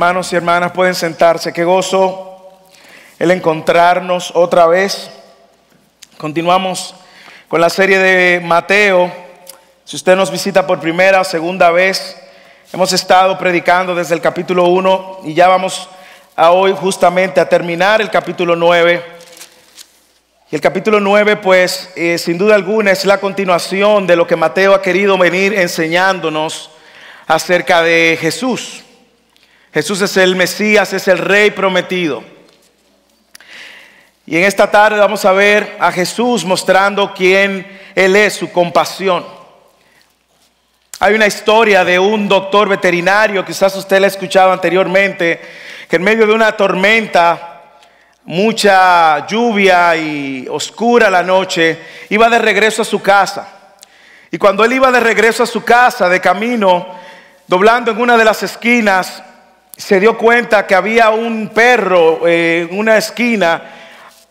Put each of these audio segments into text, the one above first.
Hermanos y hermanas, pueden sentarse. Qué gozo el encontrarnos otra vez. Continuamos con la serie de Mateo. Si usted nos visita por primera o segunda vez, hemos estado predicando desde el capítulo 1 y ya vamos a hoy justamente a terminar el capítulo 9. Y el capítulo 9, pues, eh, sin duda alguna es la continuación de lo que Mateo ha querido venir enseñándonos acerca de Jesús. Jesús es el Mesías, es el Rey prometido. Y en esta tarde vamos a ver a Jesús mostrando quién Él es, su compasión. Hay una historia de un doctor veterinario, quizás usted la ha escuchado anteriormente, que en medio de una tormenta, mucha lluvia y oscura la noche, iba de regreso a su casa. Y cuando él iba de regreso a su casa, de camino, doblando en una de las esquinas, se dio cuenta que había un perro eh, en una esquina,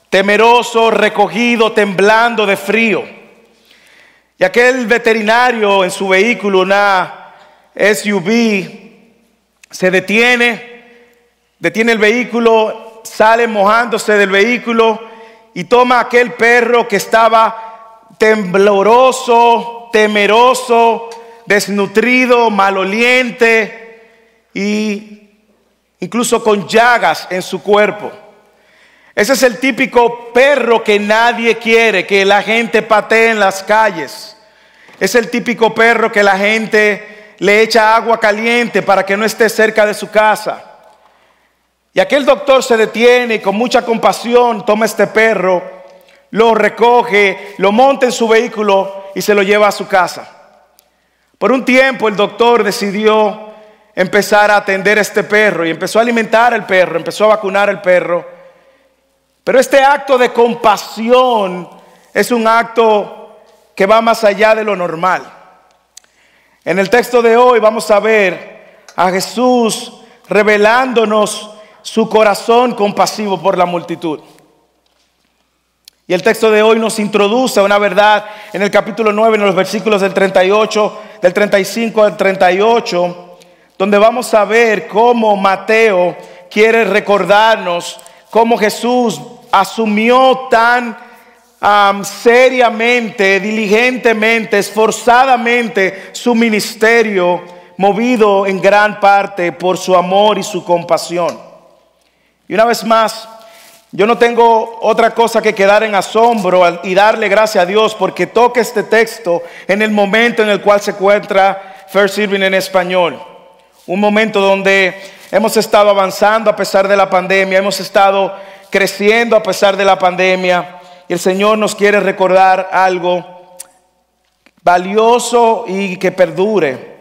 temeroso, recogido, temblando de frío. Y aquel veterinario en su vehículo, una SUV, se detiene, detiene el vehículo, sale mojándose del vehículo y toma aquel perro que estaba tembloroso, temeroso, desnutrido, maloliente y incluso con llagas en su cuerpo. Ese es el típico perro que nadie quiere, que la gente patee en las calles. Es el típico perro que la gente le echa agua caliente para que no esté cerca de su casa. Y aquel doctor se detiene y con mucha compasión toma este perro, lo recoge, lo monta en su vehículo y se lo lleva a su casa. Por un tiempo el doctor decidió empezar a atender a este perro y empezó a alimentar al perro, empezó a vacunar al perro. Pero este acto de compasión es un acto que va más allá de lo normal. En el texto de hoy vamos a ver a Jesús revelándonos su corazón compasivo por la multitud. Y el texto de hoy nos introduce a una verdad en el capítulo 9, en los versículos del 38, del 35 al 38 donde vamos a ver cómo Mateo quiere recordarnos cómo Jesús asumió tan seriamente, diligentemente, esforzadamente su ministerio, movido en gran parte por su amor y su compasión. Y una vez más, yo no tengo otra cosa que quedar en asombro y darle gracias a Dios porque toque este texto en el momento en el cual se encuentra First Serving en español. Un momento donde hemos estado avanzando a pesar de la pandemia, hemos estado creciendo a pesar de la pandemia. Y el Señor nos quiere recordar algo valioso y que perdure.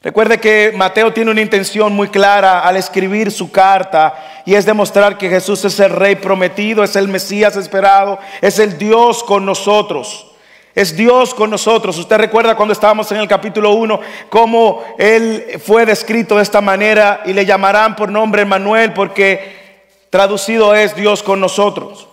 Recuerde que Mateo tiene una intención muy clara al escribir su carta y es demostrar que Jesús es el rey prometido, es el Mesías esperado, es el Dios con nosotros. Es Dios con nosotros. Usted recuerda cuando estábamos en el capítulo 1 cómo Él fue descrito de esta manera y le llamarán por nombre Manuel porque traducido es Dios con nosotros.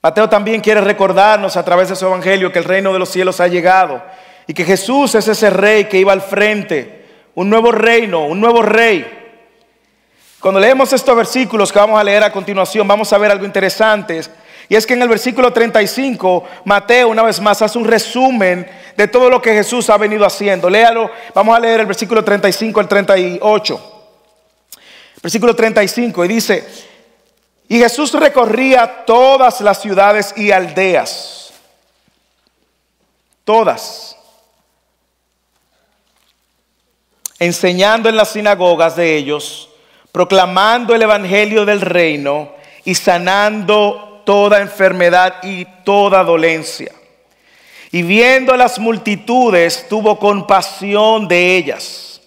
Mateo también quiere recordarnos a través de su evangelio que el reino de los cielos ha llegado y que Jesús es ese rey que iba al frente, un nuevo reino, un nuevo rey. Cuando leemos estos versículos que vamos a leer a continuación, vamos a ver algo interesante y es que en el versículo 35, Mateo una vez más hace un resumen de todo lo que Jesús ha venido haciendo. Léalo, vamos a leer el versículo 35 al 38. Versículo 35 y dice, y Jesús recorría todas las ciudades y aldeas, todas, enseñando en las sinagogas de ellos, proclamando el Evangelio del reino y sanando toda enfermedad y toda dolencia. Y viendo a las multitudes, tuvo compasión de ellas,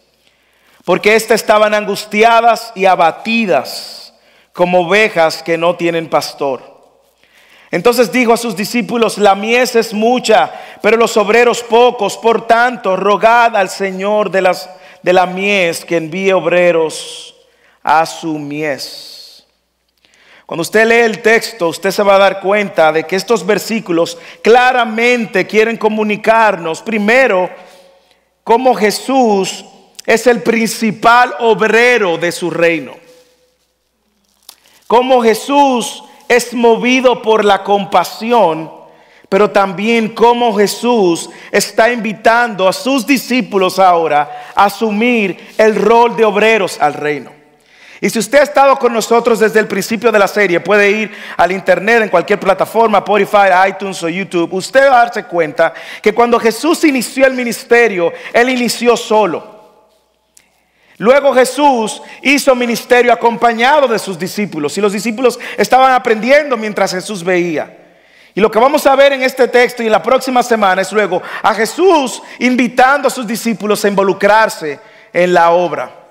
porque éstas estaban angustiadas y abatidas como ovejas que no tienen pastor. Entonces dijo a sus discípulos, la mies es mucha, pero los obreros pocos, por tanto, rogad al Señor de, las, de la mies que envíe obreros a su mies. Cuando usted lee el texto, usted se va a dar cuenta de que estos versículos claramente quieren comunicarnos, primero, cómo Jesús es el principal obrero de su reino. Como Jesús es movido por la compasión, pero también como Jesús está invitando a sus discípulos ahora a asumir el rol de obreros al reino. Y si usted ha estado con nosotros desde el principio de la serie, puede ir al internet en cualquier plataforma, Spotify, iTunes o YouTube, usted va a darse cuenta que cuando Jesús inició el ministerio, Él inició solo. Luego Jesús hizo ministerio acompañado de sus discípulos y los discípulos estaban aprendiendo mientras Jesús veía. Y lo que vamos a ver en este texto y en la próxima semana es luego a Jesús invitando a sus discípulos a involucrarse en la obra.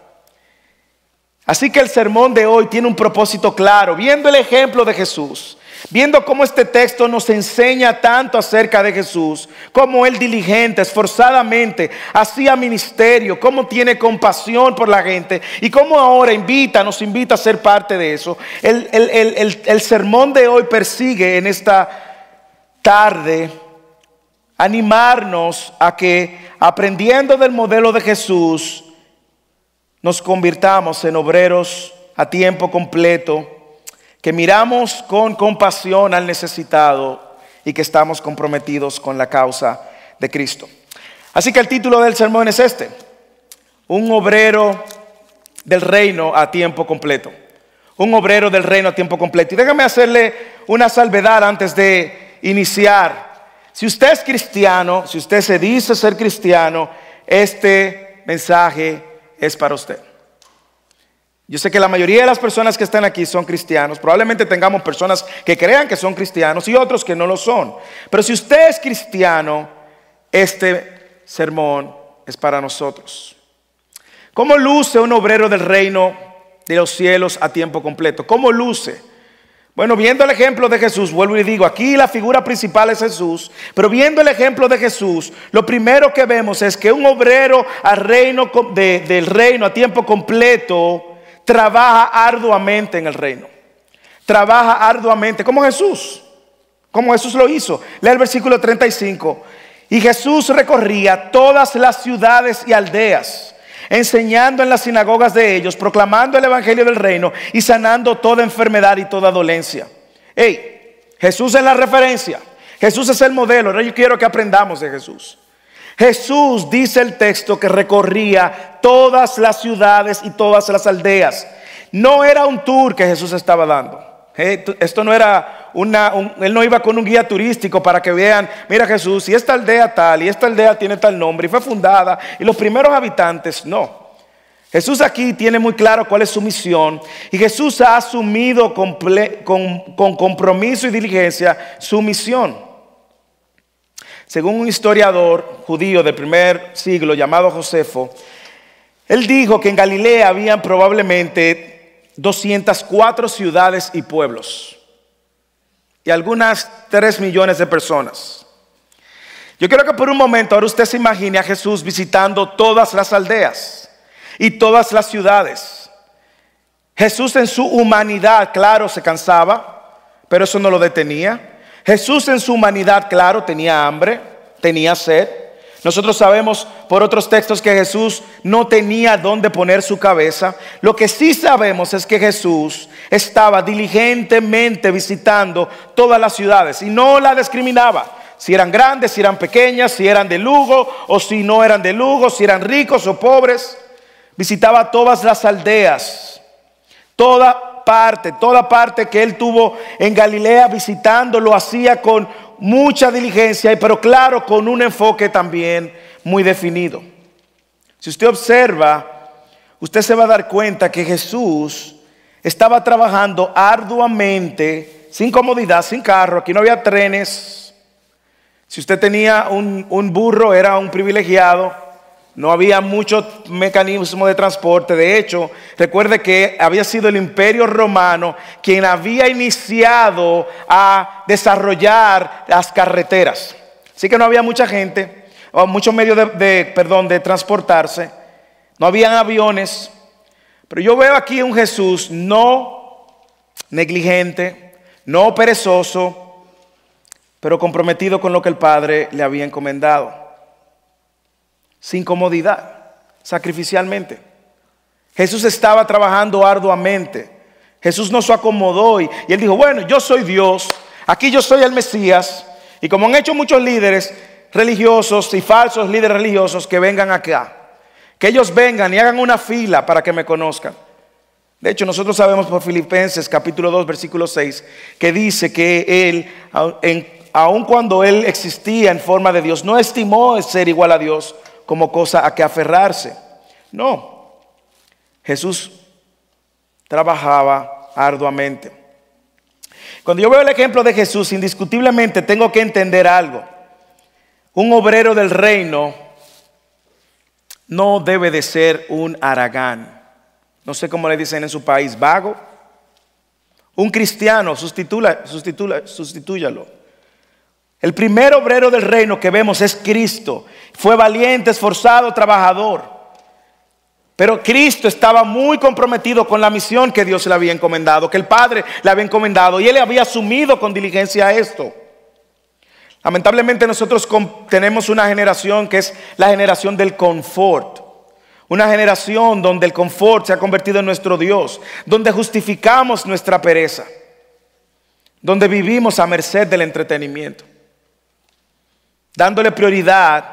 Así que el sermón de hoy tiene un propósito claro, viendo el ejemplo de Jesús, viendo cómo este texto nos enseña tanto acerca de Jesús, cómo él diligente, esforzadamente hacía ministerio, cómo tiene compasión por la gente y cómo ahora invita, nos invita a ser parte de eso. El, el sermón de hoy persigue en esta tarde animarnos a que aprendiendo del modelo de Jesús, nos convirtamos en obreros a tiempo completo, que miramos con compasión al necesitado y que estamos comprometidos con la causa de Cristo. Así que el título del sermón es este, un obrero del reino a tiempo completo. Un obrero del reino a tiempo completo. Y déjame hacerle una salvedad antes de iniciar. Si usted es cristiano, si usted se dice ser cristiano, este mensaje es para usted. Yo sé que la mayoría de las personas que están aquí son cristianos. Probablemente tengamos personas que crean que son cristianos y otros que no lo son. Pero si usted es cristiano, este sermón es para nosotros. ¿Cómo luce un obrero del reino de los cielos a tiempo completo? ¿Cómo luce? Bueno, viendo el ejemplo de Jesús, vuelvo y digo, aquí la figura principal es Jesús, pero viendo el ejemplo de Jesús, lo primero que vemos es que un obrero del reino a tiempo completo trabaja arduamente en el reino. Trabaja arduamente, como Jesús, como Jesús lo hizo. Lea el versículo 35. Y Jesús recorría todas las ciudades y aldeas enseñando en las sinagogas de ellos, proclamando el Evangelio del reino y sanando toda enfermedad y toda dolencia. Hey, Jesús es la referencia. Jesús es el modelo. Ahora yo quiero que aprendamos de Jesús. Jesús dice el texto que recorría todas las ciudades y todas las aldeas. No era un tour que Jesús estaba dando. Esto no era una, él no iba con un guía turístico para que vean, mira Jesús, y esta aldea tal, y esta aldea tiene tal nombre, y fue fundada, y los primeros habitantes, no. Jesús aquí tiene muy claro cuál es su misión, y Jesús ha asumido con, con compromiso y diligencia su misión. Según un historiador judío del primer siglo llamado Josefo, él dijo que en Galilea habían probablemente 204 ciudades y pueblos y algunas 3 millones de personas. Yo quiero que por un momento ahora usted se imagine a Jesús visitando todas las aldeas y todas las ciudades. Jesús en su humanidad, claro, se cansaba, pero eso no lo detenía. Jesús en su humanidad, claro, tenía hambre, tenía sed. Nosotros sabemos por otros textos que Jesús no tenía dónde poner su cabeza. Lo que sí sabemos es que Jesús estaba diligentemente visitando todas las ciudades y no la discriminaba. Si eran grandes, si eran pequeñas, si eran de Lugo o si no eran de Lugo, si eran ricos o pobres. Visitaba todas las aldeas, toda parte, toda parte que él tuvo en Galilea visitando, lo hacía con mucha diligencia, pero claro, con un enfoque también muy definido. Si usted observa, usted se va a dar cuenta que Jesús estaba trabajando arduamente, sin comodidad, sin carro, aquí no había trenes. Si usted tenía un, un burro, era un privilegiado. No había mucho mecanismo de transporte. De hecho, recuerde que había sido el imperio romano quien había iniciado a desarrollar las carreteras. Así que no había mucha gente, o muchos medios de, perdón, de transportarse. No habían aviones. Pero yo veo aquí un Jesús no negligente, no perezoso, pero comprometido con lo que el Padre le había encomendado sin comodidad, sacrificialmente. Jesús estaba trabajando arduamente. Jesús no se acomodó y, él dijo, bueno, yo soy Dios, aquí yo soy el Mesías. Y como han hecho muchos líderes religiosos y falsos líderes religiosos que vengan acá, que ellos vengan y hagan una fila para que me conozcan. De hecho, nosotros sabemos por Filipenses capítulo 2, versículo 6, que dice que él, aun cuando él existía en forma de Dios, no estimó ser igual a Dios como cosa a que aferrarse. No, Jesús trabajaba arduamente. Cuando yo veo el ejemplo de Jesús, indiscutiblemente tengo que entender algo. Un obrero del reino no debe de ser un aragán no sé cómo le dicen en su país, vago. Un cristiano, sustitúyalo. El primer obrero del reino que vemos es Cristo. Fue valiente, esforzado, trabajador. Pero Cristo estaba muy comprometido con la misión que Dios le había encomendado, que el Padre le había encomendado, y él había asumido con diligencia esto. Lamentablemente nosotros tenemos una generación que es la generación del confort. Una generación donde el confort se ha convertido en nuestro Dios, donde justificamos nuestra pereza, donde vivimos a merced del entretenimiento, dándole prioridad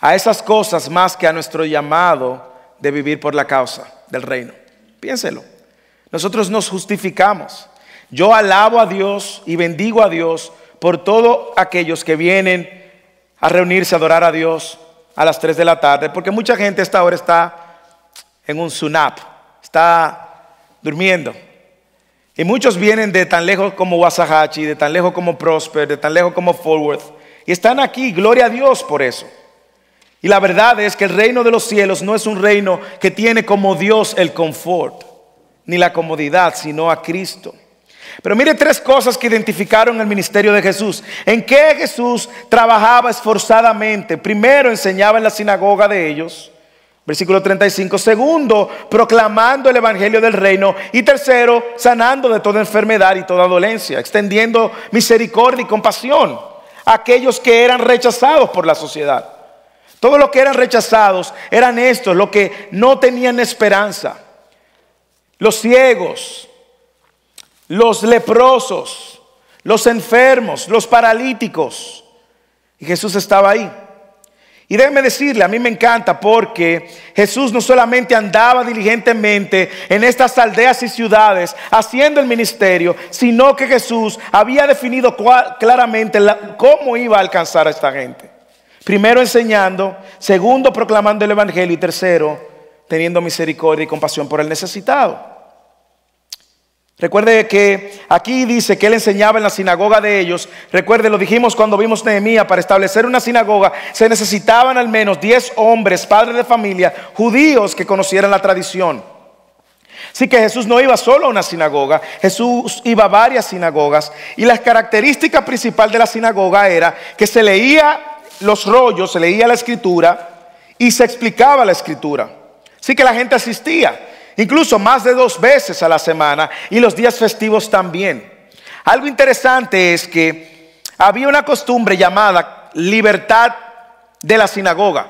a esas cosas más que a nuestro llamado de vivir por la causa del reino. Piénselo. Nosotros nos justificamos. Yo alabo a Dios y bendigo a Dios por todos aquellos que vienen a reunirse, a adorar a Dios, a las 3 de la tarde, porque mucha gente a esta hora está en un sunap, está durmiendo. Y muchos vienen de tan lejos como Wasahachi, de tan lejos como Prosper, de tan lejos como Forward, y están aquí, gloria a Dios por eso. Y la verdad es que el reino de los cielos no es un reino que tiene como Dios el confort, ni la comodidad, sino a Cristo. Pero mire tres cosas que identificaron el ministerio de Jesús. En qué Jesús trabajaba esforzadamente. Primero, enseñaba en la sinagoga de ellos. Versículo 35. Segundo, proclamando el evangelio del reino. Y tercero, sanando de toda enfermedad y toda dolencia. Extendiendo misericordia y compasión aquellos que eran rechazados por la sociedad. Todos los que eran rechazados eran estos, los que no tenían esperanza. Los ciegos, los leprosos, los enfermos, los paralíticos. Y Jesús estaba ahí. Y déjeme decirle, a mí me encanta porque Jesús no solamente andaba diligentemente en estas aldeas y ciudades haciendo el ministerio, sino que Jesús había definido claramente cómo iba a alcanzar a esta gente. Primero enseñando, segundo proclamando el Evangelio y tercero teniendo misericordia y compasión por el necesitado. Recuerde que aquí dice que él enseñaba en la sinagoga de ellos. Recuerde, lo dijimos cuando vimos Nehemías, para establecer una sinagoga se necesitaban al menos 10 hombres, padres de familia, judíos que conocieran la tradición. Así que Jesús no iba solo a una sinagoga, Jesús iba a varias sinagogas y la característica principal de la sinagoga era que se leía los rollos, se leía la escritura y se explicaba la escritura. Así que la gente asistía incluso más de dos veces a la semana y los días festivos también. Algo interesante es que había una costumbre llamada libertad de la sinagoga.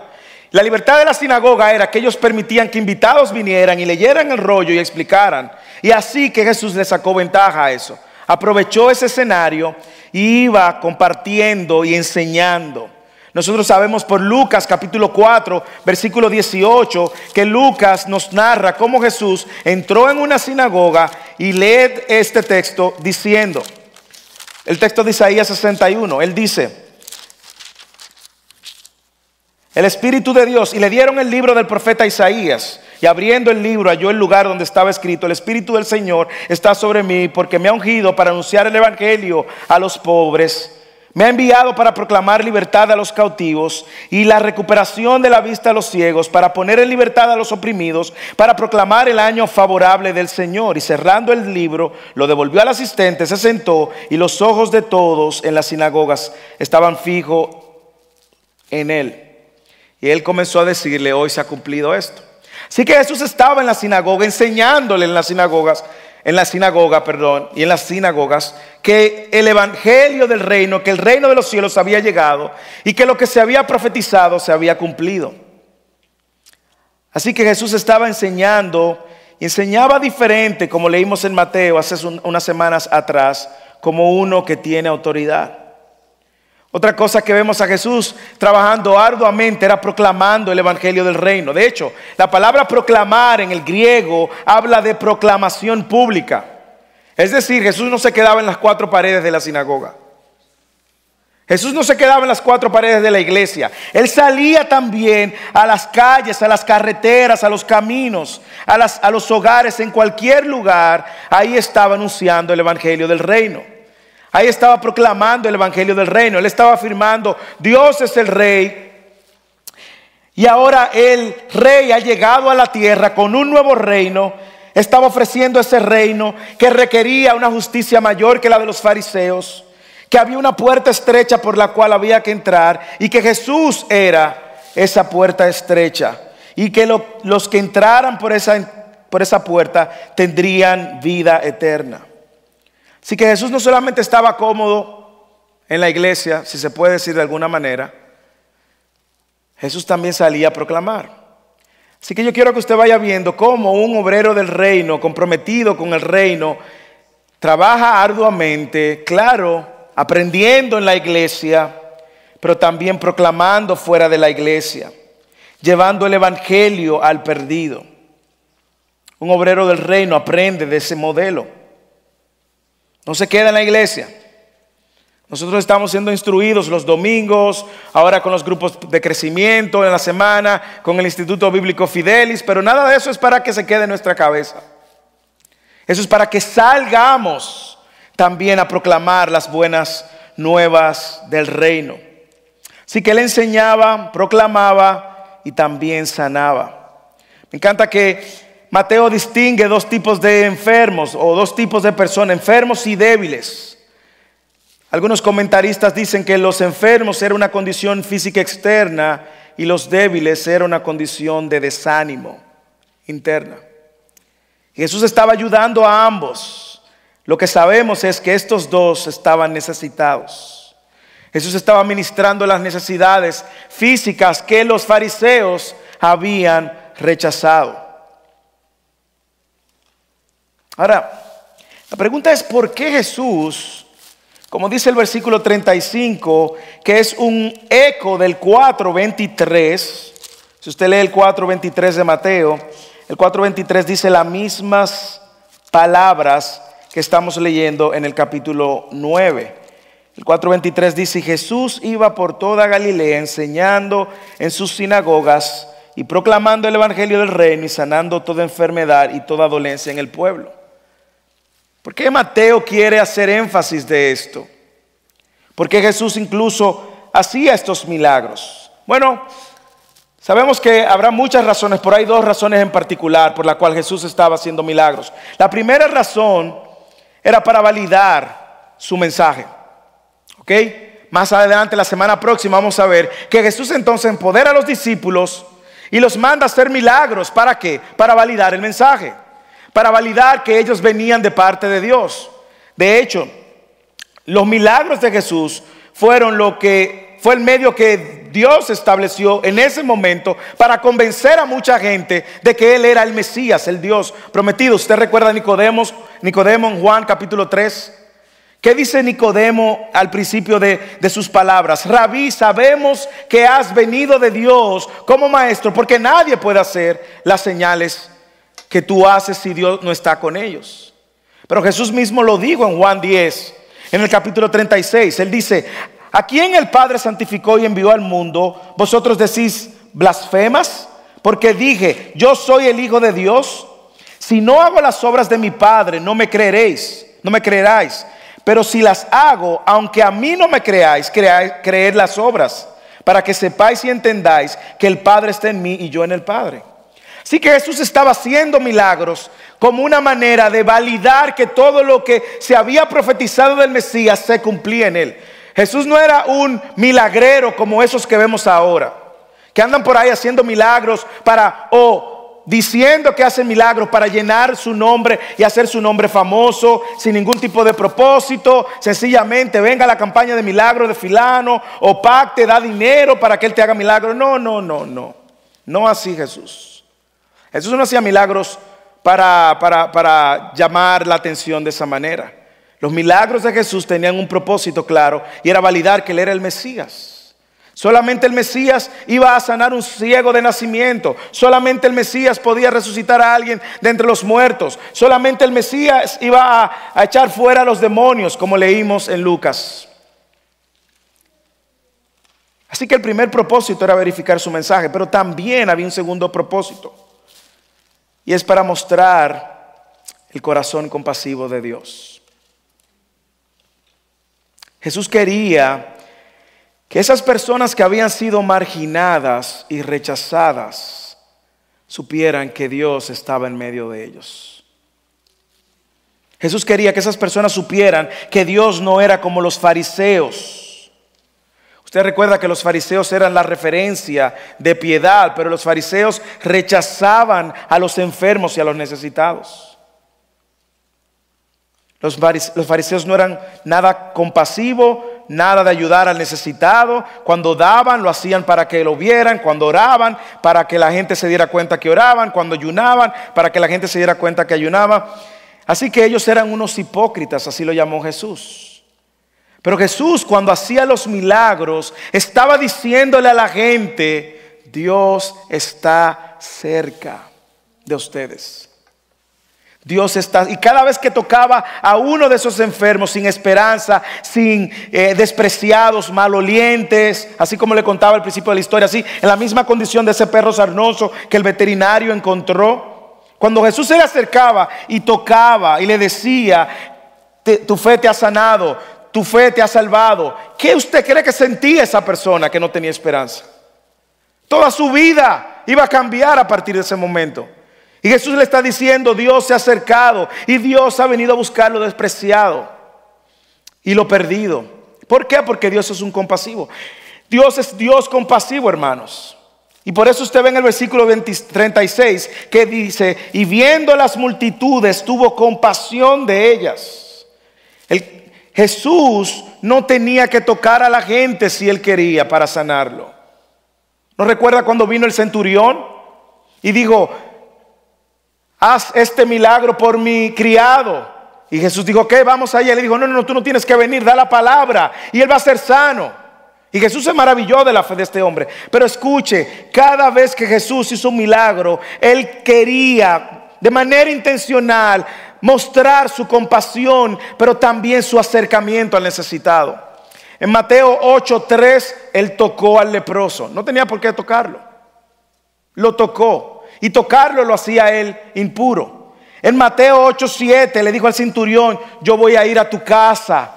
La libertad de la sinagoga era que ellos permitían que invitados vinieran y leyeran el rollo y explicaran. Y así que Jesús le sacó ventaja a eso. Aprovechó ese escenario y iba compartiendo y enseñando. Nosotros sabemos por Lucas capítulo 4, versículo 18, que Lucas nos narra cómo Jesús entró en una sinagoga y lee este texto diciendo, el texto de Isaías 61, él dice, el Espíritu de Dios, y le dieron el libro del profeta Isaías, y abriendo el libro halló el lugar donde estaba escrito, el Espíritu del Señor está sobre mí porque me ha ungido para anunciar el Evangelio a los pobres me ha enviado para proclamar libertad a los cautivos y la recuperación de la vista a los ciegos, para poner en libertad a los oprimidos, para proclamar el año favorable del Señor. Y cerrando el libro, lo devolvió al asistente, se sentó y los ojos de todos en las sinagogas estaban fijos en él. Y él comenzó a decirle, hoy se ha cumplido esto. Así que Jesús estaba en la sinagoga, enseñándole en las sinagogas en la sinagoga, perdón, y en las sinagogas, que el evangelio del reino, que el reino de los cielos había llegado y que lo que se había profetizado se había cumplido. Así que Jesús estaba enseñando, enseñaba diferente, como leímos en Mateo hace unas semanas atrás, como uno que tiene autoridad. Otra cosa que vemos a Jesús trabajando arduamente era proclamando el Evangelio del Reino. De hecho, la palabra proclamar en el griego habla de proclamación pública. Es decir, Jesús no se quedaba en las cuatro paredes de la sinagoga. Jesús no se quedaba en las cuatro paredes de la iglesia. Él salía también a las calles, a las carreteras, a los caminos, a, los hogares, en cualquier lugar. Ahí estaba anunciando el Evangelio del Reino. Ahí estaba proclamando el Evangelio del Reino. Él estaba afirmando, Dios es el Rey. Y ahora el Rey ha llegado a la tierra con un nuevo reino. Estaba ofreciendo ese reino que requería una justicia mayor que la de los fariseos que había una puerta estrecha por la cual había que entrar y que Jesús era esa puerta estrecha y que los que entraran por esa, por esa puerta tendrían vida eterna. Así que Jesús no solamente estaba cómodo en la iglesia, si se puede decir de alguna manera, Jesús también salía a proclamar. Así que yo quiero que usted vaya viendo cómo un obrero del reino, comprometido con el reino, trabaja arduamente, claro, aprendiendo en la iglesia, pero también proclamando fuera de la iglesia, llevando el Evangelio al perdido. Un obrero del reino aprende de ese modelo. No se queda en la iglesia. Nosotros estamos siendo instruidos los domingos, ahora con los grupos de crecimiento en la semana, con el Instituto Bíblico Fidelis, pero nada de eso es para que se quede en nuestra cabeza. Eso es para que salgamos también a proclamar las buenas nuevas del reino. Así que él enseñaba, proclamaba y también sanaba. Me encanta que Mateo distingue dos tipos de enfermos o dos tipos de personas, enfermos y débiles. Algunos comentaristas dicen que los enfermos era una condición física externa y los débiles era una condición de desánimo interna. Jesús estaba ayudando a ambos. Lo que sabemos es que estos dos estaban necesitados. Jesús estaba ministrando las necesidades físicas que los fariseos habían rechazado. Ahora, la pregunta es por qué Jesús, como dice el versículo 35, que es un eco del 4.23, si usted lee el 4.23 de Mateo, el 4.23 dice las mismas palabras que estamos leyendo en el capítulo 9. El 4.23 dice, Jesús iba por toda Galilea enseñando en sus sinagogas y proclamando el Evangelio del reino y sanando toda enfermedad y toda dolencia en el pueblo. ¿Por qué Mateo quiere hacer énfasis de esto? Porque Jesús incluso hacía estos milagros. Bueno, sabemos que habrá muchas razones, pero hay dos razones en particular por las cuales Jesús estaba haciendo milagros. La primera razón era para validar su mensaje. ¿Ok? Más adelante, la semana próxima, vamos a ver que Jesús entonces empodera a los discípulos y los manda a hacer milagros. ¿Para qué? Para validar el mensaje. Para validar que ellos venían de parte de Dios. De hecho, los milagros de Jesús fueron lo que fue el medio que Dios estableció en ese momento para convencer a mucha gente de que Él era el Mesías, el Dios prometido. ¿Usted recuerda a Nicodemo, Nicodemo en Juan capítulo 3? ¿Qué dice Nicodemo al principio de, de, sus palabras? Rabí, sabemos que has venido de Dios como maestro, porque nadie puede hacer las señales que tú haces si Dios no está con ellos. Pero Jesús mismo lo dijo en Juan 10, en el capítulo 36. Él dice, a quien el Padre santificó y envió al mundo, vosotros decís blasfemas, porque dije, yo soy el Hijo de Dios. Si no hago las obras de mi Padre, no me creeréis, no me creeráis. Pero si las hago, aunque a mí no me creáis, creed las obras, para que sepáis y entendáis que el Padre está en mí y yo en el Padre. Así que Jesús estaba haciendo milagros como una manera de validar que todo lo que se había profetizado del Mesías se cumplía en él. Jesús no era un milagrero como esos que vemos ahora, que andan por ahí haciendo milagros para o diciendo que hacen milagros para llenar su nombre y hacer su nombre famoso sin ningún tipo de propósito, sencillamente venga la campaña de milagros de filano o pacte, da dinero para que él te haga milagros. No, no, no, no. No así Jesús. Jesús no hacía milagros para, para, para llamar la atención de esa manera. Los milagros de Jesús tenían un propósito claro y era validar que Él era el Mesías. Solamente el Mesías iba a sanar un ciego de nacimiento. Solamente el Mesías podía resucitar a alguien de entre los muertos. Solamente el Mesías iba a, echar fuera a los demonios, como leímos en Lucas. Así que el primer propósito era verificar su mensaje, pero también había un segundo propósito. Y es para mostrar el corazón compasivo de Dios. Jesús quería que esas personas que habían sido marginadas y rechazadas supieran que Dios estaba en medio de ellos. Jesús quería que esas personas supieran que Dios no era como los fariseos. Usted recuerda que los fariseos eran la referencia de piedad, pero los fariseos rechazaban a los enfermos y a los necesitados. Los fariseos no eran nada compasivo, nada de ayudar al necesitado. Cuando daban, lo hacían para que lo vieran. Cuando oraban, para que la gente se diera cuenta que oraban. Cuando ayunaban, para que la gente se diera cuenta que ayunaba. Así que ellos eran unos hipócritas, así lo llamó Jesús. Pero Jesús cuando hacía los milagros estaba diciéndole a la gente, Dios está cerca de ustedes. Dios está, y cada vez que tocaba a uno de esos enfermos sin esperanza, sin eh, despreciados, malolientes, así como le contaba al principio de la historia, así, en la misma condición de ese perro sarnoso que el veterinario encontró, cuando Jesús se le acercaba y tocaba y le decía, tu fe te ha sanado, tu fe te ha salvado, ¿qué usted cree que sentía esa persona que no tenía esperanza? Toda su vida iba a cambiar a partir de ese momento. Y Jesús le está diciendo, Dios se ha acercado y Dios ha venido a buscar lo despreciado y lo perdido. ¿Por qué? Porque Dios es un compasivo. Dios es Dios compasivo, hermanos. Y por eso usted ve en el versículo 36 que dice, y viendo las multitudes tuvo compasión de ellas. Jesús no tenía que tocar a la gente si él quería para sanarlo. ¿No recuerda cuando vino el centurión y dijo, haz este milagro por mi criado. Y Jesús dijo, ¿qué? Vamos allá. Le dijo, no, no, no, tú no tienes que venir, da la palabra y él va a ser sano. Y Jesús se maravilló de la fe de este hombre. Pero escuche, cada vez que Jesús hizo un milagro, él quería de manera intencional mostrar su compasión, pero también su acercamiento al necesitado. En Mateo 8:3, él tocó al leproso. No tenía por qué tocarlo. Lo tocó. Y tocarlo lo hacía él impuro. En Mateo 8:7 le dijo al cinturión, yo voy a ir a tu casa.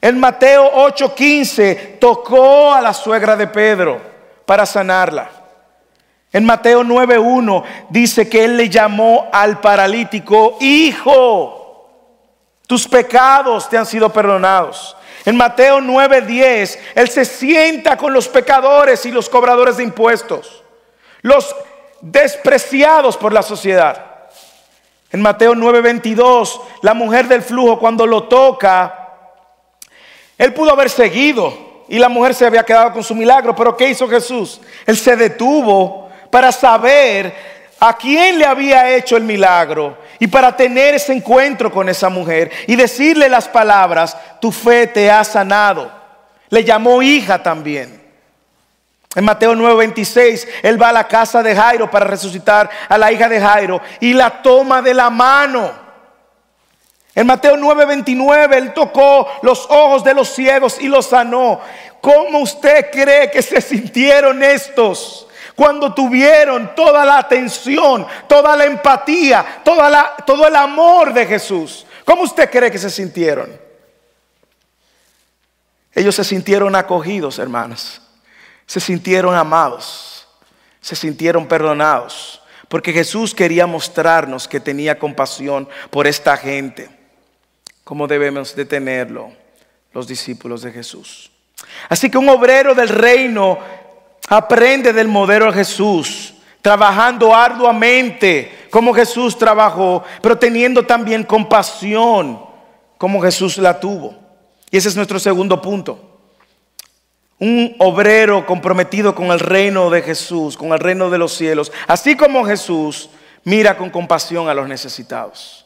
En Mateo 8:15 tocó a la suegra de Pedro para sanarla. En Mateo 9:1 dice que él le llamó al paralítico, hijo, tus pecados te han sido perdonados. En Mateo 9:10 él se sienta con los pecadores y los cobradores de impuestos. Los despreciados por la sociedad. En Mateo 9:22, la mujer del flujo cuando lo toca, él pudo haber seguido y la mujer se había quedado con su milagro, pero ¿qué hizo Jesús? Él se detuvo para saber a quién le había hecho el milagro y para tener ese encuentro con esa mujer y decirle las palabras, tu fe te ha sanado. Le llamó hija también. En Mateo 9:26, él va a la casa de Jairo para resucitar a la hija de Jairo y la toma de la mano. En Mateo 9:29, él tocó los ojos de los ciegos y los sanó. ¿Cómo usted cree que se sintieron estos? Cuando tuvieron toda la atención, toda la empatía, toda la, todo el amor de Jesús. ¿Cómo usted cree que se sintieron? Ellos se sintieron acogidos, hermanos se sintieron amados, se sintieron perdonados, porque Jesús quería mostrarnos que tenía compasión por esta gente, como debemos de tenerlo los discípulos de Jesús. Así que un obrero del reino aprende del modelo de Jesús, trabajando arduamente como Jesús trabajó, pero teniendo también compasión como Jesús la tuvo. Y ese es nuestro segundo punto. un obrero comprometido con el reino de Jesús, con el reino de los cielos. Así como Jesús mira con compasión a los necesitados.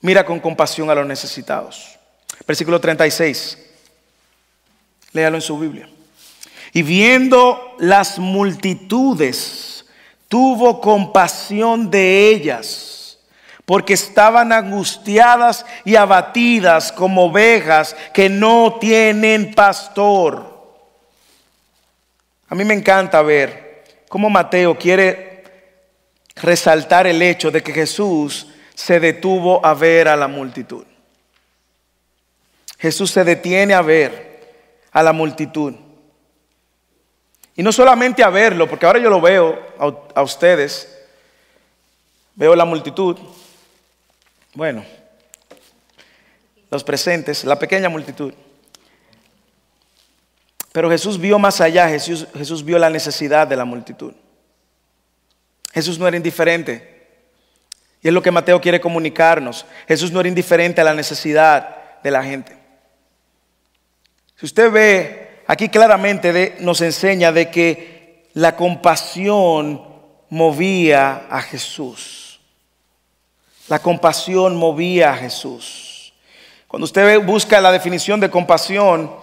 Mira con compasión a los necesitados. Versículo 36. Léalo en su Biblia. Y viendo las multitudes, tuvo compasión de ellas, porque estaban angustiadas y abatidas como ovejas que no tienen pastor. A mí me encanta ver cómo Mateo quiere resaltar el hecho de que Jesús se detuvo a ver a la multitud. Jesús se detiene a ver a la multitud. Y no solamente a verlo, porque ahora yo lo veo a, ustedes, veo la multitud, bueno, los presentes, la pequeña multitud. Pero Jesús vio más allá, Jesús, Jesús vio la necesidad de la multitud. Jesús no era indiferente. Y es lo que Mateo quiere comunicarnos. Jesús no era indiferente a la necesidad de la gente. Si usted ve, aquí claramente nos enseña de que la compasión movía a Jesús. La compasión movía a Jesús. Cuando usted busca la definición de compasión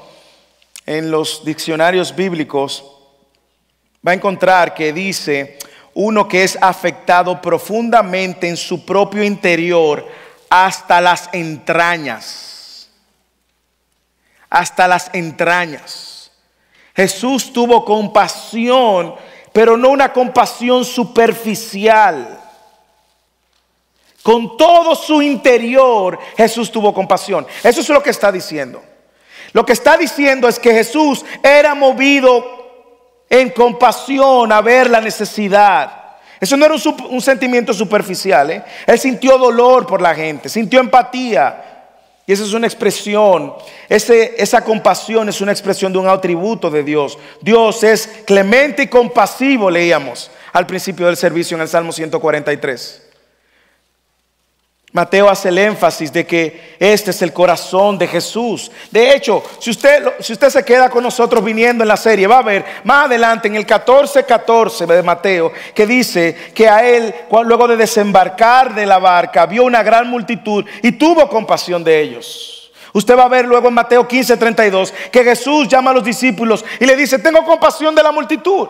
en los diccionarios bíblicos, va a encontrar que dice uno que es afectado profundamente en su propio interior hasta las entrañas hasta las entrañas. Jesús tuvo compasión, pero no una compasión superficial. Con todo su interior Jesús tuvo compasión. Eso es lo que está diciendo. Lo que está diciendo es que Jesús era movido en compasión a ver la necesidad. Eso no era un, sentimiento superficial. ¿eh? Él sintió dolor por la gente, sintió empatía, y esa es una expresión, esa compasión es una expresión de un atributo de Dios. Dios es clemente y compasivo, leíamos al principio del servicio en el Salmo 143. Mateo hace el énfasis de que este es el corazón de Jesús. De hecho, si usted, si usted se queda con nosotros viniendo en la serie, va a ver más adelante en el 14:14 14 de Mateo que dice que a él, luego de desembarcar de la barca, vio una gran multitud y tuvo compasión de ellos. Usted va a ver luego en Mateo 15:32 que Jesús llama a los discípulos y le dice, tengo compasión de la multitud.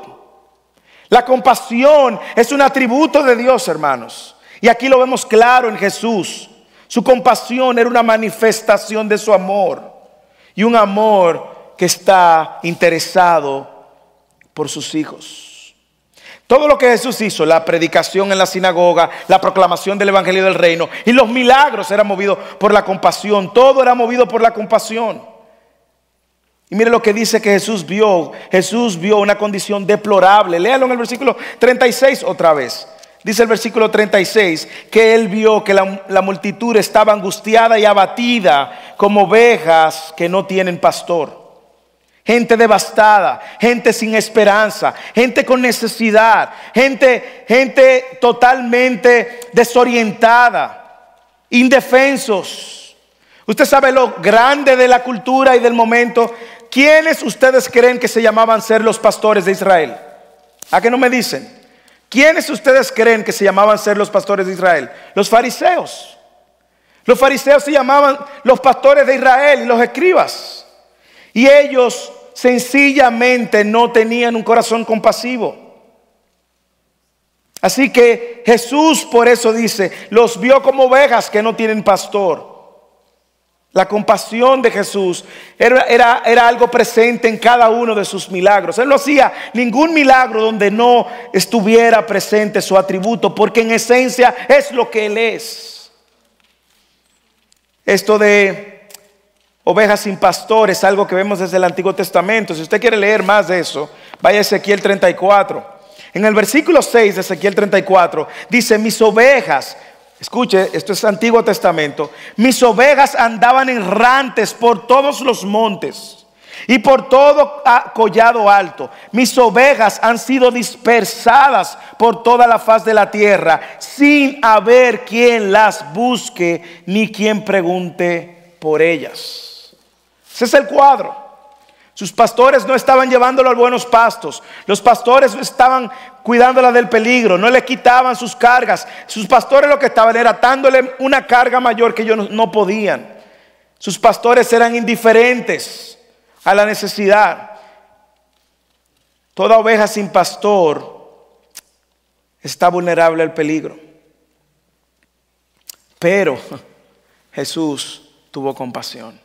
La compasión es un atributo de Dios, hermanos. Y aquí lo vemos claro en Jesús. Su compasión era una manifestación de su amor. Y un amor que está interesado por sus hijos. Todo lo que Jesús hizo, la predicación en la sinagoga, la proclamación del Evangelio del Reino y los milagros eran movidos por la compasión. Todo era movido por la compasión. Y mire lo que dice que Jesús vio. Jesús vio una condición deplorable. Léalo en el versículo 36 otra vez. Dice el versículo 36 que él vio que la, multitud estaba angustiada y abatida como ovejas que no tienen pastor. Gente devastada, gente sin esperanza, gente con necesidad, gente, gente totalmente desorientada, indefensos. Usted sabe lo grande de la cultura y del momento. ¿Quiénes ustedes creen que se llamaban ser los pastores de Israel? ¿A qué no me dicen? ¿Quiénes ustedes creen que se llamaban ser los pastores de Israel? Los fariseos. Los fariseos se llamaban los pastores de Israel y los escribas. Y ellos sencillamente no tenían un corazón compasivo. Así que Jesús por eso dice, los vio como ovejas que no tienen pastor. La compasión de Jesús era, algo presente en cada uno de sus milagros. Él no hacía ningún milagro donde no estuviera presente su atributo, porque en esencia es lo que Él es. Esto de ovejas sin pastor es algo que vemos desde el Antiguo Testamento. Si usted quiere leer más de eso, vaya a Ezequiel 34. En el versículo 6 de Ezequiel 34 dice, mis ovejas Escuche, esto es Antiguo Testamento. Mis ovejas andaban errantes por todos los montes y por todo collado alto. Mis ovejas han sido dispersadas por toda la faz de la tierra sin haber quien las busque ni quien pregunte por ellas. Ese es el cuadro. Sus pastores no estaban llevándolo a buenos pastos. Los pastores estaban cuidándola del peligro. No le quitaban sus cargas. Sus pastores lo que estaban era dándole una carga mayor que ellos no podían. Sus pastores eran indiferentes a la necesidad. Toda oveja sin pastor está vulnerable al peligro. Pero Jesús tuvo compasión.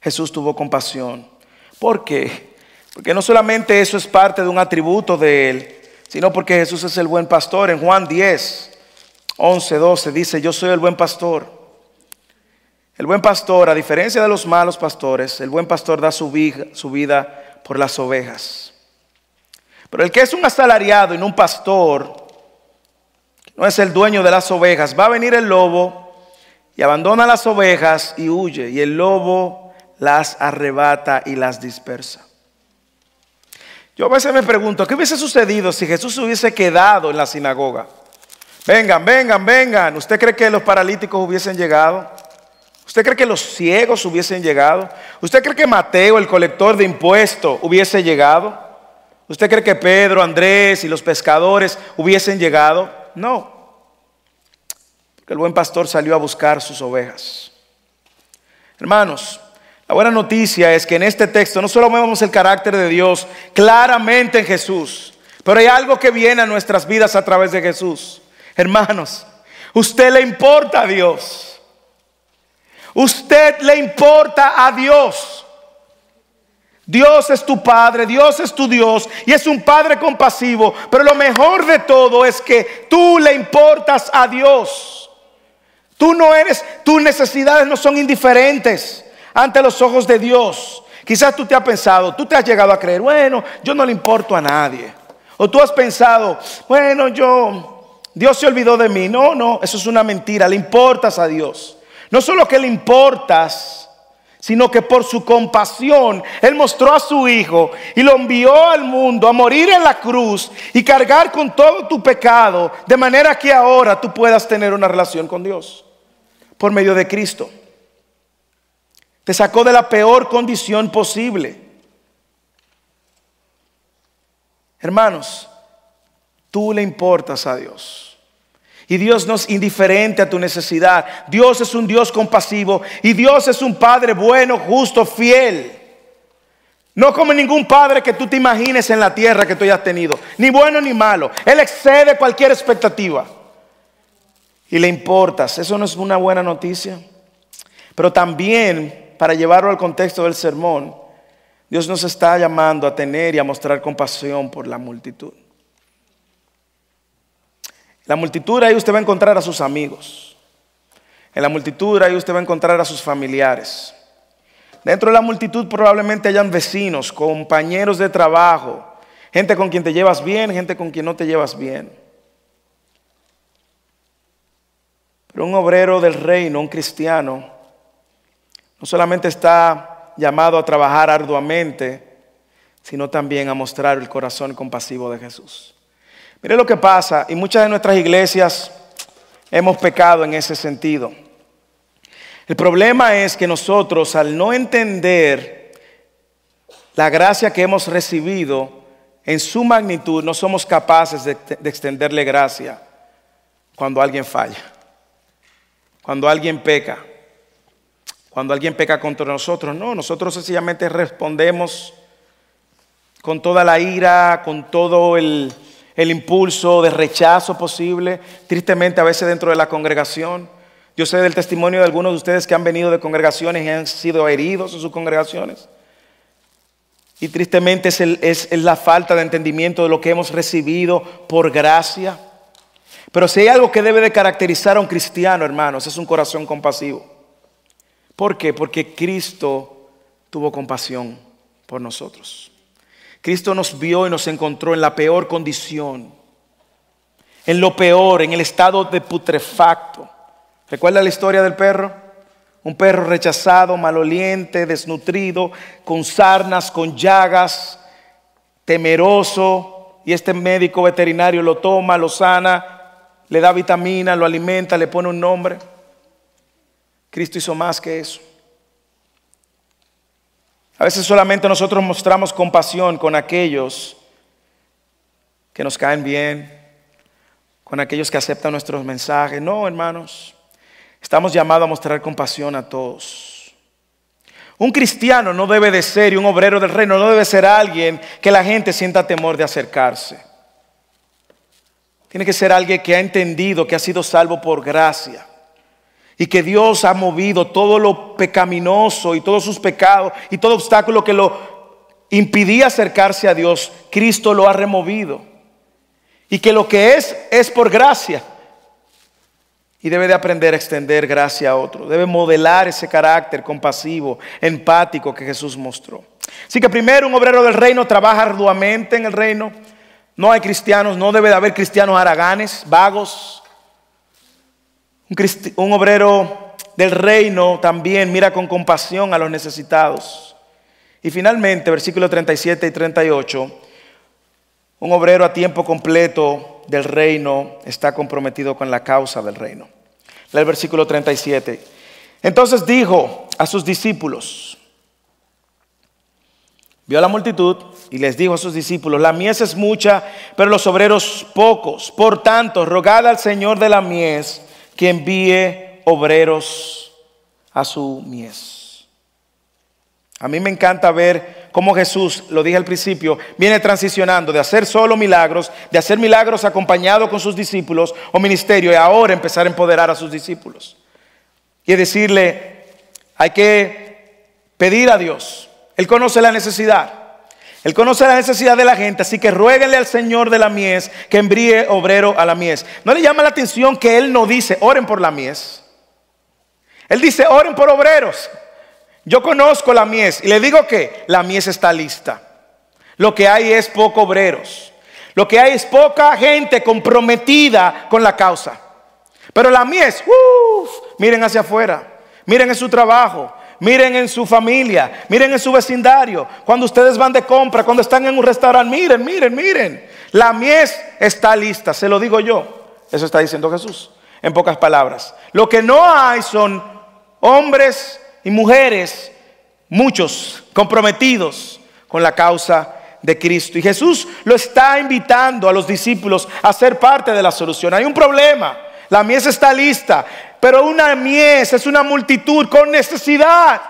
Jesús tuvo compasión. ¿Por qué? Porque no solamente eso es parte de un atributo de Él, sino porque Jesús es el buen pastor. En Juan 10, 11, 12 dice, yo soy el buen pastor. El buen pastor, a diferencia de los malos pastores, el buen pastor da su vida, por las ovejas. Pero el que es un asalariado y no un pastor, no es el dueño de las ovejas, va a venir el lobo y abandona las ovejas y huye. Y el lobo las arrebata y las dispersa. Yo a veces me pregunto, ¿qué hubiese sucedido si Jesús hubiese quedado en la sinagoga? Vengan, vengan, vengan. ¿Usted cree que los paralíticos hubiesen llegado? ¿Usted cree que los ciegos hubiesen llegado? ¿Usted cree que Mateo, el colector de impuestos, hubiese llegado? ¿Usted cree que Pedro, Andrés y los pescadores hubiesen llegado? No. Porque el buen pastor salió a buscar sus ovejas. Hermanos, la buena noticia es que en este texto no solo vemos el carácter de Dios claramente en Jesús, pero hay algo que viene a nuestras vidas a través de Jesús. Hermanos, usted le importa a Dios. Usted le importa a Dios. Dios es tu Padre, Dios es tu Dios y es un Padre compasivo. Pero lo mejor de todo es que tú le importas a Dios. Tú no eres, tus necesidades no son indiferentes ante los ojos de Dios. Quizás tú te has pensado, tú te has llegado a creer, bueno, yo no le importo a nadie. O tú has pensado, bueno, yo, Dios se olvidó de mí. No, no, eso es una mentira, le importas a Dios. No solo que le importas, sino que por su compasión Él mostró a su Hijo y lo envió al mundo a morir en la cruz y cargar con todo tu pecado, de manera que ahora tú puedas tener una relación con Dios por medio de Cristo. Te sacó de la peor condición posible. Hermanos, tú le importas a Dios. Y Dios no es indiferente a tu necesidad. Dios es un Dios compasivo y Dios es un Padre bueno, justo, fiel. No como ningún padre que tú te imagines en la tierra que tú hayas tenido, ni bueno ni malo. Él excede cualquier expectativa. Y le importas. ¿Eso no es una buena noticia? Pero también para llevarlo al contexto del sermón, Dios nos está llamando a tener y a mostrar compasión por la multitud. En la multitud ahí usted va a encontrar a sus amigos. En la multitud ahí usted va a encontrar a sus familiares. Dentro de la multitud probablemente hayan vecinos, compañeros de trabajo, gente con quien te llevas bien, gente con quien no te llevas bien. Pero un obrero del reino, un cristiano, no solamente está llamado a trabajar arduamente, sino también a mostrar el corazón compasivo de Jesús. Mire lo que pasa, y muchas de nuestras iglesias hemos pecado en ese sentido. El problema es que nosotros, al no entender la gracia que hemos recibido en su magnitud, no somos capaces de, de extenderle gracia cuando alguien falla, cuando alguien peca cuando alguien peca contra nosotros. No, nosotros sencillamente respondemos con toda la ira, con todo el, impulso de rechazo posible, tristemente a veces dentro de la congregación. Yo sé del testimonio de algunos de ustedes que han venido de congregaciones y han sido heridos en sus congregaciones. Y tristemente es, es, la falta de entendimiento de lo que hemos recibido por gracia. Pero si hay algo que debe de caracterizar a un cristiano, hermanos, es un corazón compasivo. ¿Por qué? Porque Cristo tuvo compasión por nosotros. Cristo nos vio y nos encontró en la peor condición, en lo peor, en el estado de putrefacto. ¿Recuerda la historia del perro? Un perro rechazado, maloliente, desnutrido, con sarnas, con llagas, temeroso, y este médico veterinario lo toma, lo sana, le da vitamina, lo alimenta, le pone un nombre. Cristo hizo más que eso. A veces solamente nosotros mostramos compasión con aquellos que nos caen bien, con aquellos que aceptan nuestros mensajes. No, hermanos, estamos llamados a mostrar compasión a todos. Un cristiano no debe de ser, y un obrero del reino no debe ser alguien que la gente sienta temor de acercarse. Tiene que ser alguien que ha entendido que ha sido salvo por gracia y que Dios ha movido todo lo pecaminoso y todos sus pecados y todo obstáculo que lo impidía acercarse a Dios, Cristo lo ha removido. Y que lo que es es por gracia. Y debe de aprender a extender gracia a otro. Debe modelar ese carácter compasivo, empático que Jesús mostró. Así que primero un obrero del reino trabaja arduamente en el reino. No hay cristianos, no debe de haber cristianos haraganes, vagos, un, obrero del reino también mira con compasión a los necesitados. Y finalmente, versículos 37 y 38, un obrero a tiempo completo del reino está comprometido con la causa del reino. el versículo 37. Entonces dijo a sus discípulos, vio a la multitud y les dijo a sus discípulos, la mies es mucha, pero los obreros pocos. Por tanto, rogad al Señor de la mies que envíe obreros a su mies. A mí me encanta ver cómo Jesús, lo dije al principio, viene transicionando de hacer solo milagros, de hacer milagros acompañado con sus discípulos o ministerio y ahora empezar a empoderar a sus discípulos. Y decirle, hay que pedir a Dios. Él conoce la necesidad. Él conoce la necesidad de la gente, así que ruéguenle al Señor de la mies que envíe obrero a la mies. No le llama la atención que Él no dice, oren por la mies. Él dice, oren por obreros. Yo conozco la mies y le digo que la mies está lista. Lo que hay es poco obreros. Lo que hay es poca gente comprometida con la causa. Pero la mies, uff, miren hacia afuera, miren en su trabajo, miren en su familia, miren en su vecindario, cuando ustedes van de compra, cuando están en un restaurante, miren, miren, miren. La mies está lista, se lo digo yo. Eso está diciendo Jesús, en pocas palabras. Lo que no hay son hombres y mujeres, muchos comprometidos con la causa de Cristo. Y Jesús lo está invitando a los discípulos a ser parte de la solución. Hay un problema. La mies está lista, pero una mies es una multitud con necesidad.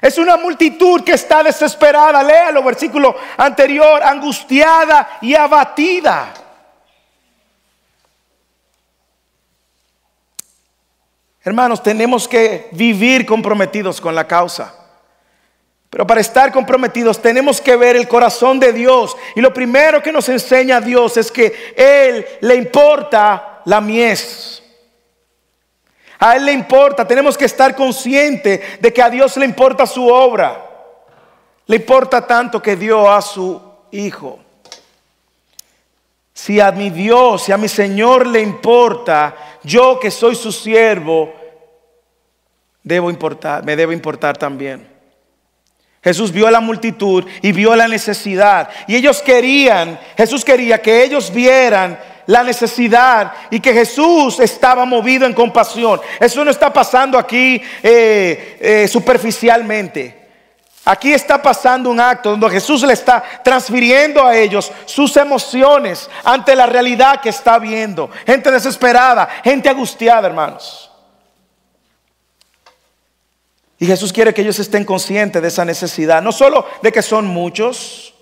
Es una multitud que está desesperada. Léalo, versículo anterior, angustiada y abatida. Hermanos, tenemos que vivir comprometidos con la causa. Pero para estar comprometidos tenemos que ver el corazón de Dios. Y lo primero que nos enseña Dios es que Él le importa la mies. A Él le importa, tenemos que estar conscientes de que a Dios le importa su obra. Le importa tanto que dio a su Hijo. Si a mi Dios, si a mi Señor le importa, yo que soy su siervo, debo importar, me debe importar también. Jesús vio a la multitud y vio la necesidad. Y ellos querían, Jesús quería que ellos vieran la necesidad y que Jesús estaba movido en compasión. Eso no está pasando aquí eh, eh, superficialmente. Aquí está pasando un acto donde Jesús le está transfiriendo a ellos sus emociones ante la realidad que está viendo. Gente desesperada, gente angustiada, hermanos. Y Jesús quiere que ellos estén conscientes de esa necesidad, no solo de que son muchos,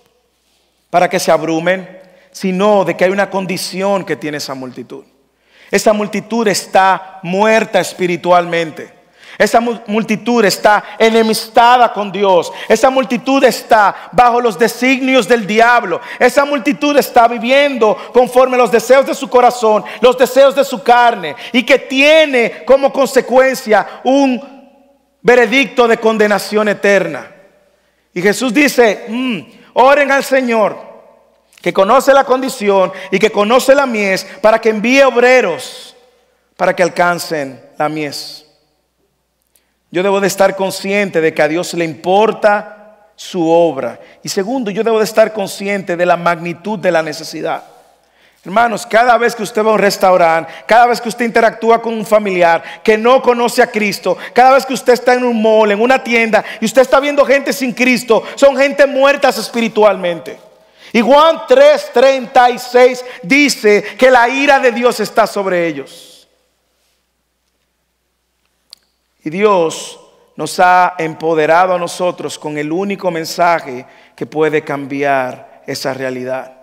para que se abrumen, sino de que hay una condición que tiene esa multitud. Esa multitud está muerta espiritualmente. Esa multitud está enemistada con Dios. Esa multitud está bajo los designios del diablo. Esa multitud está viviendo conforme los deseos de su corazón, los deseos de su carne y que tiene como consecuencia un veredicto de condenación eterna. Y Jesús dice, mm, oren al Señor que conoce la condición y que conoce la mies para que envíe obreros para que alcancen la mies. Yo debo de estar consciente de que a Dios le importa su obra. Y segundo, yo debo de estar consciente de la magnitud de la necesidad. Hermanos, cada vez que usted va a un restaurante, cada vez que usted interactúa con un familiar que no conoce a Cristo, cada vez que usted está en un mall, en una tienda y usted está viendo gente sin Cristo, son gente muertas espiritualmente. Y Juan 3:36 dice que la ira de Dios está sobre ellos. Y Dios nos ha empoderado a nosotros con el único mensaje que puede cambiar esa realidad.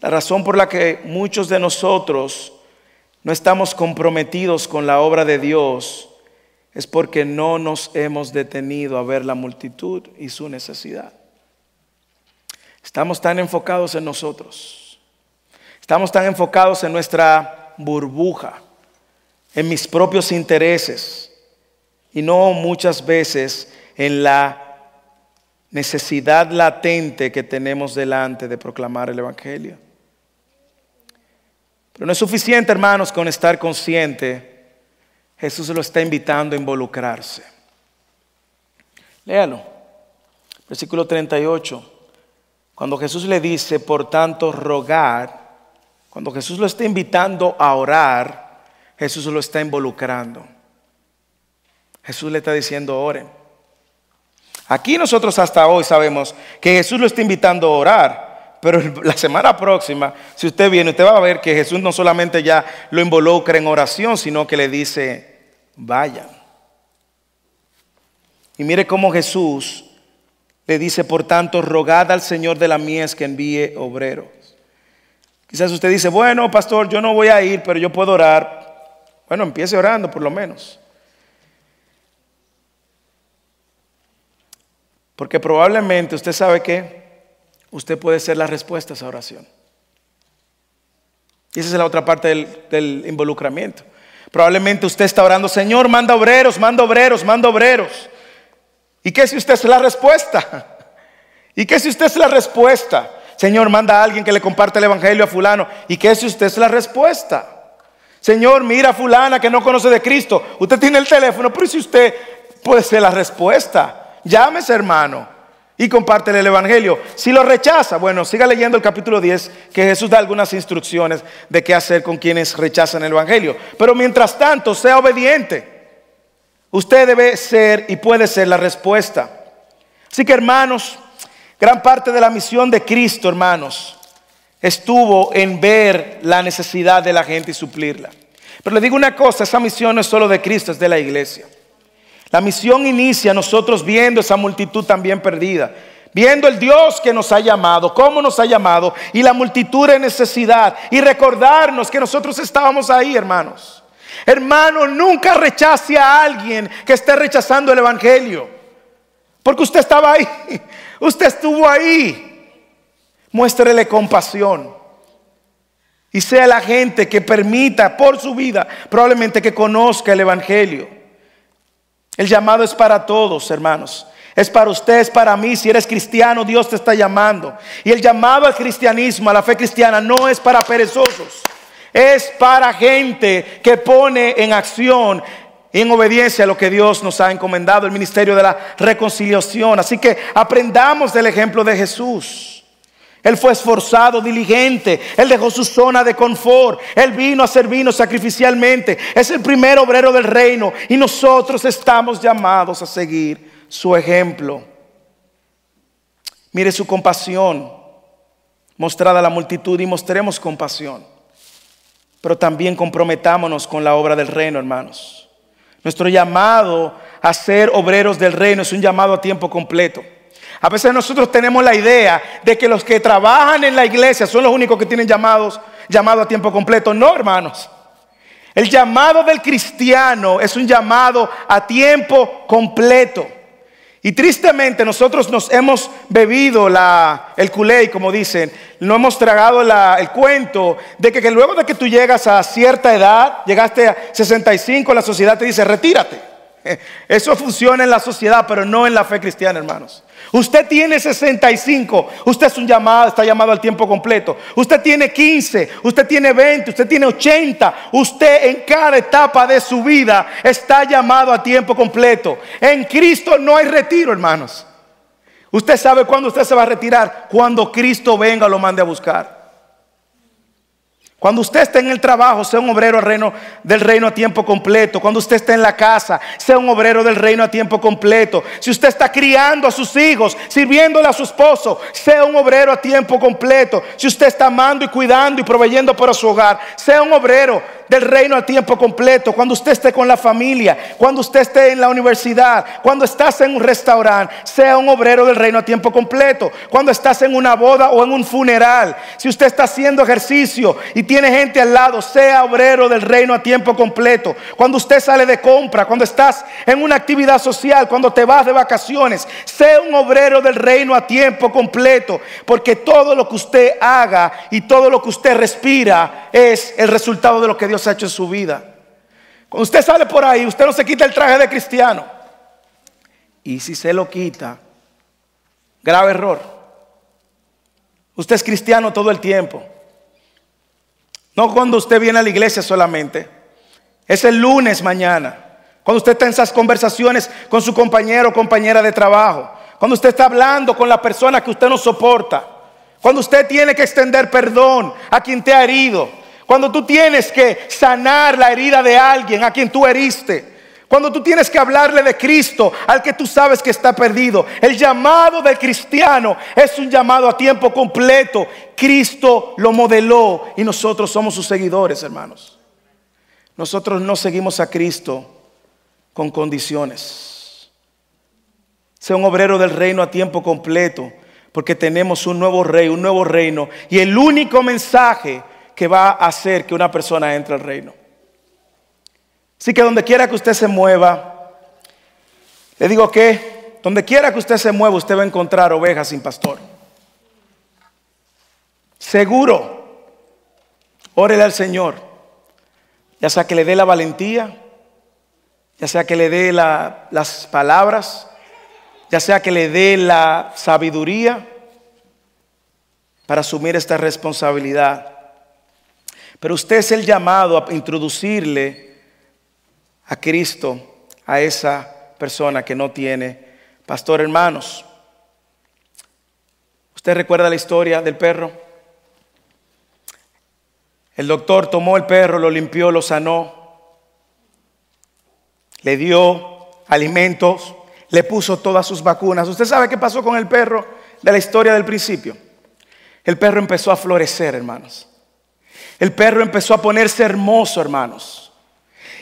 La razón por la que muchos de nosotros no estamos comprometidos con la obra de Dios es porque no nos hemos detenido a ver la multitud y su necesidad. Estamos tan enfocados en nosotros. Estamos tan enfocados en nuestra burbuja, en mis propios intereses y no muchas veces en la necesidad latente que tenemos delante de proclamar el Evangelio. Pero no es suficiente, hermanos, con estar consciente. Jesús lo está invitando a involucrarse. Léalo. Versículo 38. Cuando Jesús le dice, por tanto, rogar, cuando Jesús lo está invitando a orar, Jesús lo está involucrando. Jesús le está diciendo, oren. Aquí nosotros hasta hoy sabemos que Jesús lo está invitando a orar. Pero la semana próxima, si usted viene, usted va a ver que Jesús no solamente ya lo involucra en oración, sino que le dice, vayan. Y mire cómo Jesús le dice, por tanto, rogad al Señor de la mies que envíe obreros. Quizás usted dice, bueno, pastor, yo no voy a ir, pero yo puedo orar. Bueno, empiece orando por lo menos. Porque probablemente usted sabe que usted puede ser la respuesta a esa oración. Y esa es la otra parte del, involucramiento. Probablemente usted está orando, Señor, manda obreros, manda obreros, manda obreros. ¿Y qué si usted es la respuesta? ¿Y qué si usted es la respuesta? Señor, manda a alguien que le comparte el Evangelio a fulano. ¿Y qué si usted es la respuesta? Señor, mira a fulana que no conoce de Cristo. Usted tiene el teléfono, pero si usted puede ser la respuesta, llámese hermano y compártele el Evangelio. Si lo rechaza, bueno, siga leyendo el capítulo 10, que Jesús da algunas instrucciones de qué hacer con quienes rechazan el Evangelio. Pero mientras tanto, sea obediente. Usted debe ser y puede ser la respuesta. Así que hermanos, gran parte de la misión de Cristo, hermanos, estuvo en ver la necesidad de la gente y suplirla. Pero le digo una cosa, esa misión no es solo de Cristo, es de la iglesia. La misión inicia nosotros viendo esa multitud también perdida, viendo el Dios que nos ha llamado, cómo nos ha llamado y la multitud de necesidad y recordarnos que nosotros estábamos ahí, hermanos. Hermano, nunca rechace a alguien que esté rechazando el Evangelio, porque usted estaba ahí, usted estuvo ahí. Muéstrele compasión. Y sea la gente que permita por su vida probablemente que conozca el Evangelio. El llamado es para todos, hermanos. Es para usted, es para mí. Si eres cristiano, Dios te está llamando. Y el llamado al cristianismo, a la fe cristiana, no es para perezosos. Es para gente que pone en acción en obediencia a lo que Dios nos ha encomendado, el ministerio de la reconciliación. Así que aprendamos del ejemplo de Jesús. Él fue esforzado, diligente. Él dejó su zona de confort. Él vino a servirnos sacrificialmente. Es el primer obrero del reino. Y nosotros estamos llamados a seguir su ejemplo. Mire su compasión mostrada a la multitud y mostremos compasión. Pero también comprometámonos con la obra del reino, hermanos. Nuestro llamado a ser obreros del reino es un llamado a tiempo completo. A veces nosotros tenemos la idea de que los que trabajan en la iglesia son los únicos que tienen llamados, llamado a tiempo completo. No, hermanos. El llamado del cristiano es un llamado a tiempo completo. Y tristemente nosotros nos hemos bebido la, el culé, como dicen, no hemos tragado el cuento de que, que luego de que tú llegas a cierta edad, llegaste a 65, la sociedad te dice, retírate. Eso funciona en la sociedad, pero no en la fe cristiana, hermanos. Usted tiene 65, usted es un llamado, está llamado al tiempo completo. Usted tiene 15, usted tiene 20, usted tiene 80. Usted en cada etapa de su vida está llamado a tiempo completo. En Cristo no hay retiro, hermanos. Usted sabe cuándo usted se va a retirar, cuando Cristo venga lo mande a buscar. Cuando usted esté en el trabajo, sea un obrero del reino a tiempo completo. Cuando usted esté en la casa, sea un obrero del reino a tiempo completo. Si usted está criando a sus hijos, sirviéndole a su esposo, sea un obrero a tiempo completo. Si usted está amando y cuidando y proveyendo para su hogar, sea un obrero del reino a tiempo completo, cuando usted esté con la familia, cuando usted esté en la universidad, cuando estás en un restaurante, sea un obrero del reino a tiempo completo, cuando estás en una boda o en un funeral, si usted está haciendo ejercicio y tiene gente al lado, sea obrero del reino a tiempo completo, cuando usted sale de compra, cuando estás en una actividad social, cuando te vas de vacaciones, sea un obrero del reino a tiempo completo, porque todo lo que usted haga y todo lo que usted respira es el resultado de lo que Dios ha hecho en su vida. Cuando usted sale por ahí, usted no se quita el traje de cristiano. Y si se lo quita, grave error. Usted es cristiano todo el tiempo. No cuando usted viene a la iglesia solamente. Es el lunes mañana. Cuando usted está en esas conversaciones con su compañero o compañera de trabajo. Cuando usted está hablando con la persona que usted no soporta. Cuando usted tiene que extender perdón a quien te ha herido. Cuando tú tienes que sanar la herida de alguien a quien tú heriste. Cuando tú tienes que hablarle de Cristo al que tú sabes que está perdido. El llamado del cristiano es un llamado a tiempo completo. Cristo lo modeló y nosotros somos sus seguidores, hermanos. Nosotros no seguimos a Cristo con condiciones. Sea un obrero del reino a tiempo completo, porque tenemos un nuevo rey, un nuevo reino. Y el único mensaje que va a hacer que una persona entre al reino. Así que donde quiera que usted se mueva, le digo que donde quiera que usted se mueva, usted va a encontrar ovejas sin pastor. Seguro, órele al Señor, ya sea que le dé la valentía, ya sea que le dé las palabras, ya sea que le dé la sabiduría para asumir esta responsabilidad. Pero usted es el llamado a introducirle a Cristo a esa persona que no tiene pastor hermanos. ¿Usted recuerda la historia del perro? El doctor tomó el perro, lo limpió, lo sanó, le dio alimentos, le puso todas sus vacunas. ¿Usted sabe qué pasó con el perro de la historia del principio? El perro empezó a florecer, hermanos. El perro empezó a ponerse hermoso, hermanos.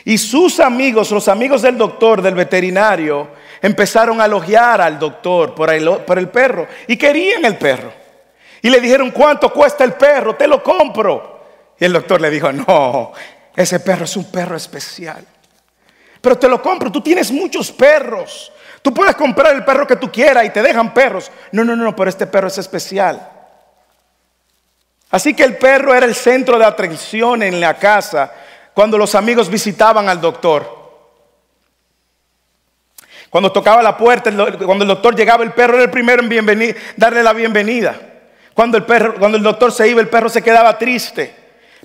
Y sus amigos, los amigos del doctor, del veterinario, empezaron a elogiar al doctor por el, perro. Y querían el perro. Y le dijeron, ¿cuánto cuesta el perro? Te lo compro. Y el doctor le dijo, no, ese perro es un perro especial. Pero te lo compro, tú tienes muchos perros. Tú puedes comprar el perro que tú quieras y te dejan perros. No, no, no, pero este perro es especial. Así que el perro era el centro de atención en la casa cuando los amigos visitaban al doctor. Cuando tocaba la puerta, cuando el doctor llegaba, el perro era el primero en darle la bienvenida. Cuando el, perro, cuando el doctor se iba, el perro se quedaba triste.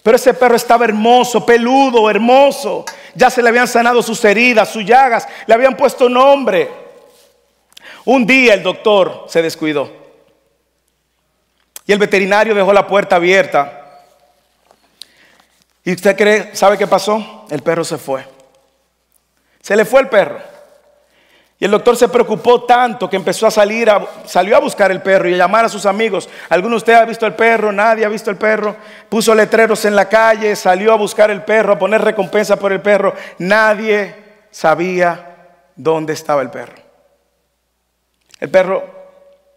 Pero ese perro estaba hermoso, peludo, hermoso. Ya se le habían sanado sus heridas, sus llagas, le habían puesto nombre. Un día el doctor se descuidó. Y el veterinario dejó la puerta abierta. ¿Y usted cree, sabe qué pasó? El perro se fue. Se le fue el perro. Y el doctor se preocupó tanto que empezó a salir, salió a buscar el perro y a llamar a sus amigos. ¿Alguno de ustedes ha visto el perro? Nadie ha visto el perro. Puso letreros en la calle, salió a buscar el perro, a poner recompensa por el perro. Nadie sabía dónde estaba el perro. El perro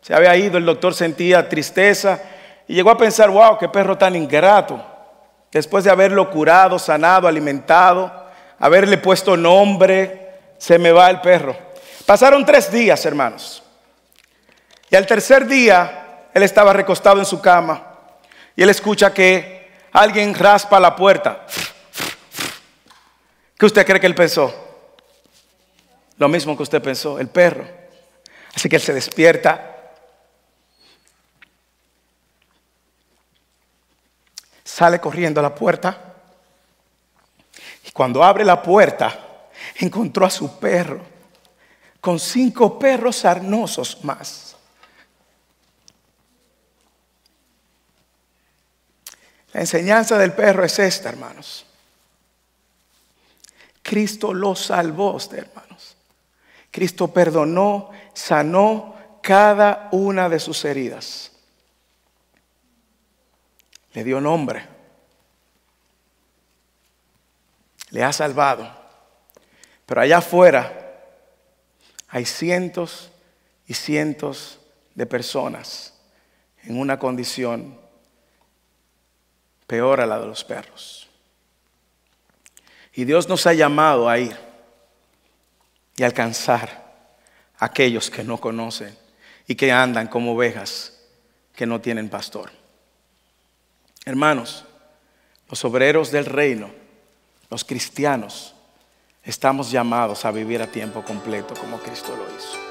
se había ido, el doctor sentía tristeza y llegó a pensar, wow, qué perro tan ingrato. Después de haberlo curado, sanado, alimentado, haberle puesto nombre, se me va el perro. Pasaron tres días, hermanos. Y al tercer día, él estaba recostado en su cama y él escucha que alguien raspa la puerta. ¿Qué usted cree que él pensó? Lo mismo que usted pensó, el perro. Así que él se despierta sale corriendo a la puerta y cuando abre la puerta encontró a su perro con cinco perros sarnosos más. La enseñanza del perro es esta, hermanos. Cristo lo salvó, hermanos. Cristo perdonó, sanó cada una de sus heridas. Le dio nombre. Le ha salvado. Pero allá afuera hay cientos y cientos de personas en una condición peor a la de los perros. Y Dios nos ha llamado a ir y alcanzar a aquellos que no conocen y que andan como ovejas que no tienen pastor. Hermanos, los obreros del reino, los cristianos, estamos llamados a vivir a tiempo completo como Cristo lo hizo.